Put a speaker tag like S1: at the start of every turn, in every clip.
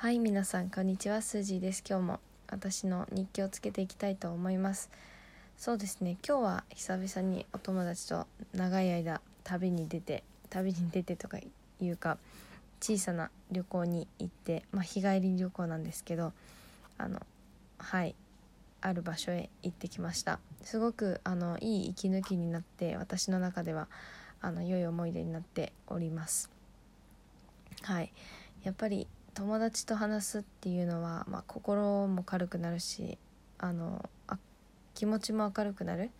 S1: はい皆さんこんにちは。スージーです。今日も私の日記をつけていきたいと思います。そうですね。今日は久々にお友達と長い間旅に出て旅に出てとかいうか小さな旅行に行ってまあ、日帰り旅行なんですけどあのはいある場所へ行ってきました。すごくあのいい息抜きになって私の中ではあの良い思い出になっております。はい。やっぱり友達と話すっていうのは、まあ、心も軽くなるしあのあ気持ちも明るくなる。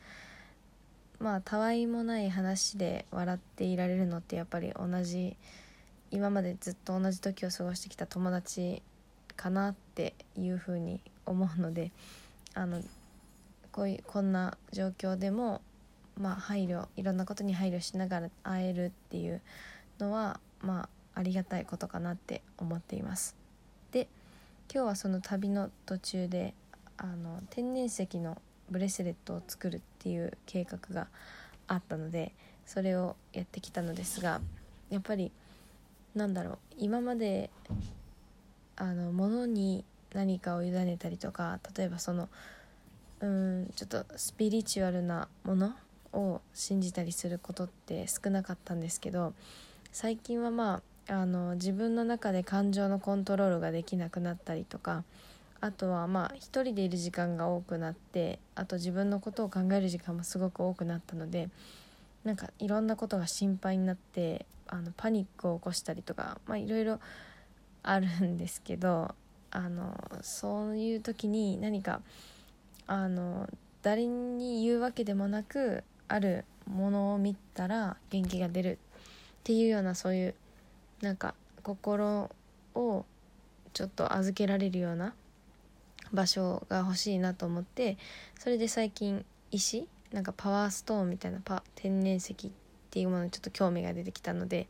S1: まあたわいもない話で笑っていられるのってやっぱり同じ今までずっと同じ時を過ごしてきた友達かなっていうふうに思うのであのこういうこんな状況でもまあ配慮いろんなことに配慮しながら会えるっていうのはまあありがたいことかなって思っています。で今日はその旅の途中であの天然石のブレスレットを作るっていう計画があったのでそれをやってきたのですがやっぱりなんだろう今まであの物に何かを委ねたりとか例えばそのうんちょっとスピリチュアルなものを信じたりすることって少なかったんですけど最近はまああの自分の中で感情のコントロールができなくなったりとかあとはまあ一人でいる時間が多くなってあと自分のことを考える時間もすごく多くなったのでなんかいろんなことが心配になってあのパニックを起こしたりとかまあいろいろあるんですけどあのそういう時に何かあの誰に言うわけでもなくあるものを見たら元気が出るっていうようなそういうなんか心をちょっと預けられるような場所が欲しいなと思ってそれで最近石なんかパワーストーンみたいなパ天然石っていうものにちょっと興味が出てきたので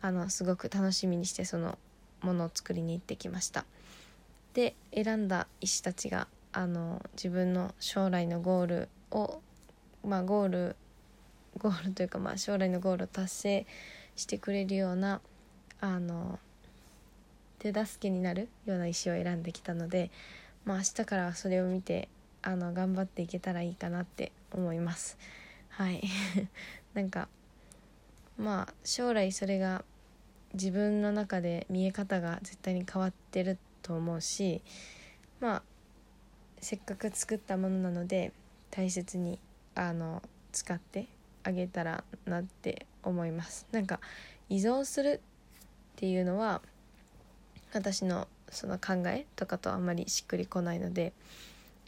S1: あのすごく楽しみにしてそのものを作りに行ってきました。で選んだ石たちがあの自分の将来のゴールをまあゴールゴールというかまあ将来のゴールを達成してくれるようなあの手助けになるような石を選んできたので、まあ、明日からそれを見てあの頑張っていけたらいいかなって思います。はい。なんかまあ将来それが自分の中で見え方が絶対に変わってると思うしまあせっかく作ったものなので大切にあの使ってあげたらなって思います。なんか依存するっていうのは私のその考えとかとあんまりしっくりこないので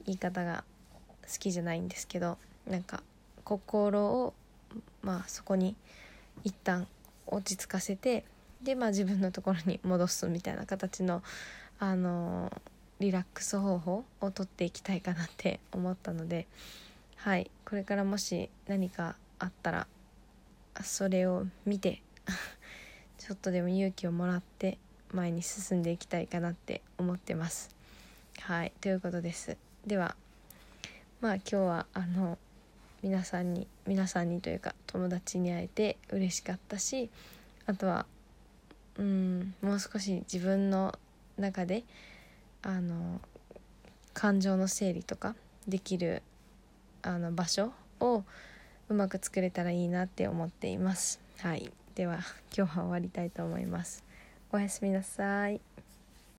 S1: 言い方が好きじゃないんですけどなんか心をまあそこに一旦落ち着かせてでまあ自分のところに戻すみたいな形のあのリラックス方法をとっていきたいかなって思ったのではいこれからもし何かあったらそれを見てちょっとでも勇気をもらって前に進んでいきたいかなって思ってます。はいということです。ではまあ今日はあの皆さんに皆さんにというか友達に会えて嬉しかったしあとはうんもう少し自分の中であの感情の整理とかできるあの場所をうまく作れたらいいなって思っています。はい、では今日は終わりたいと思います。おやすみなさい。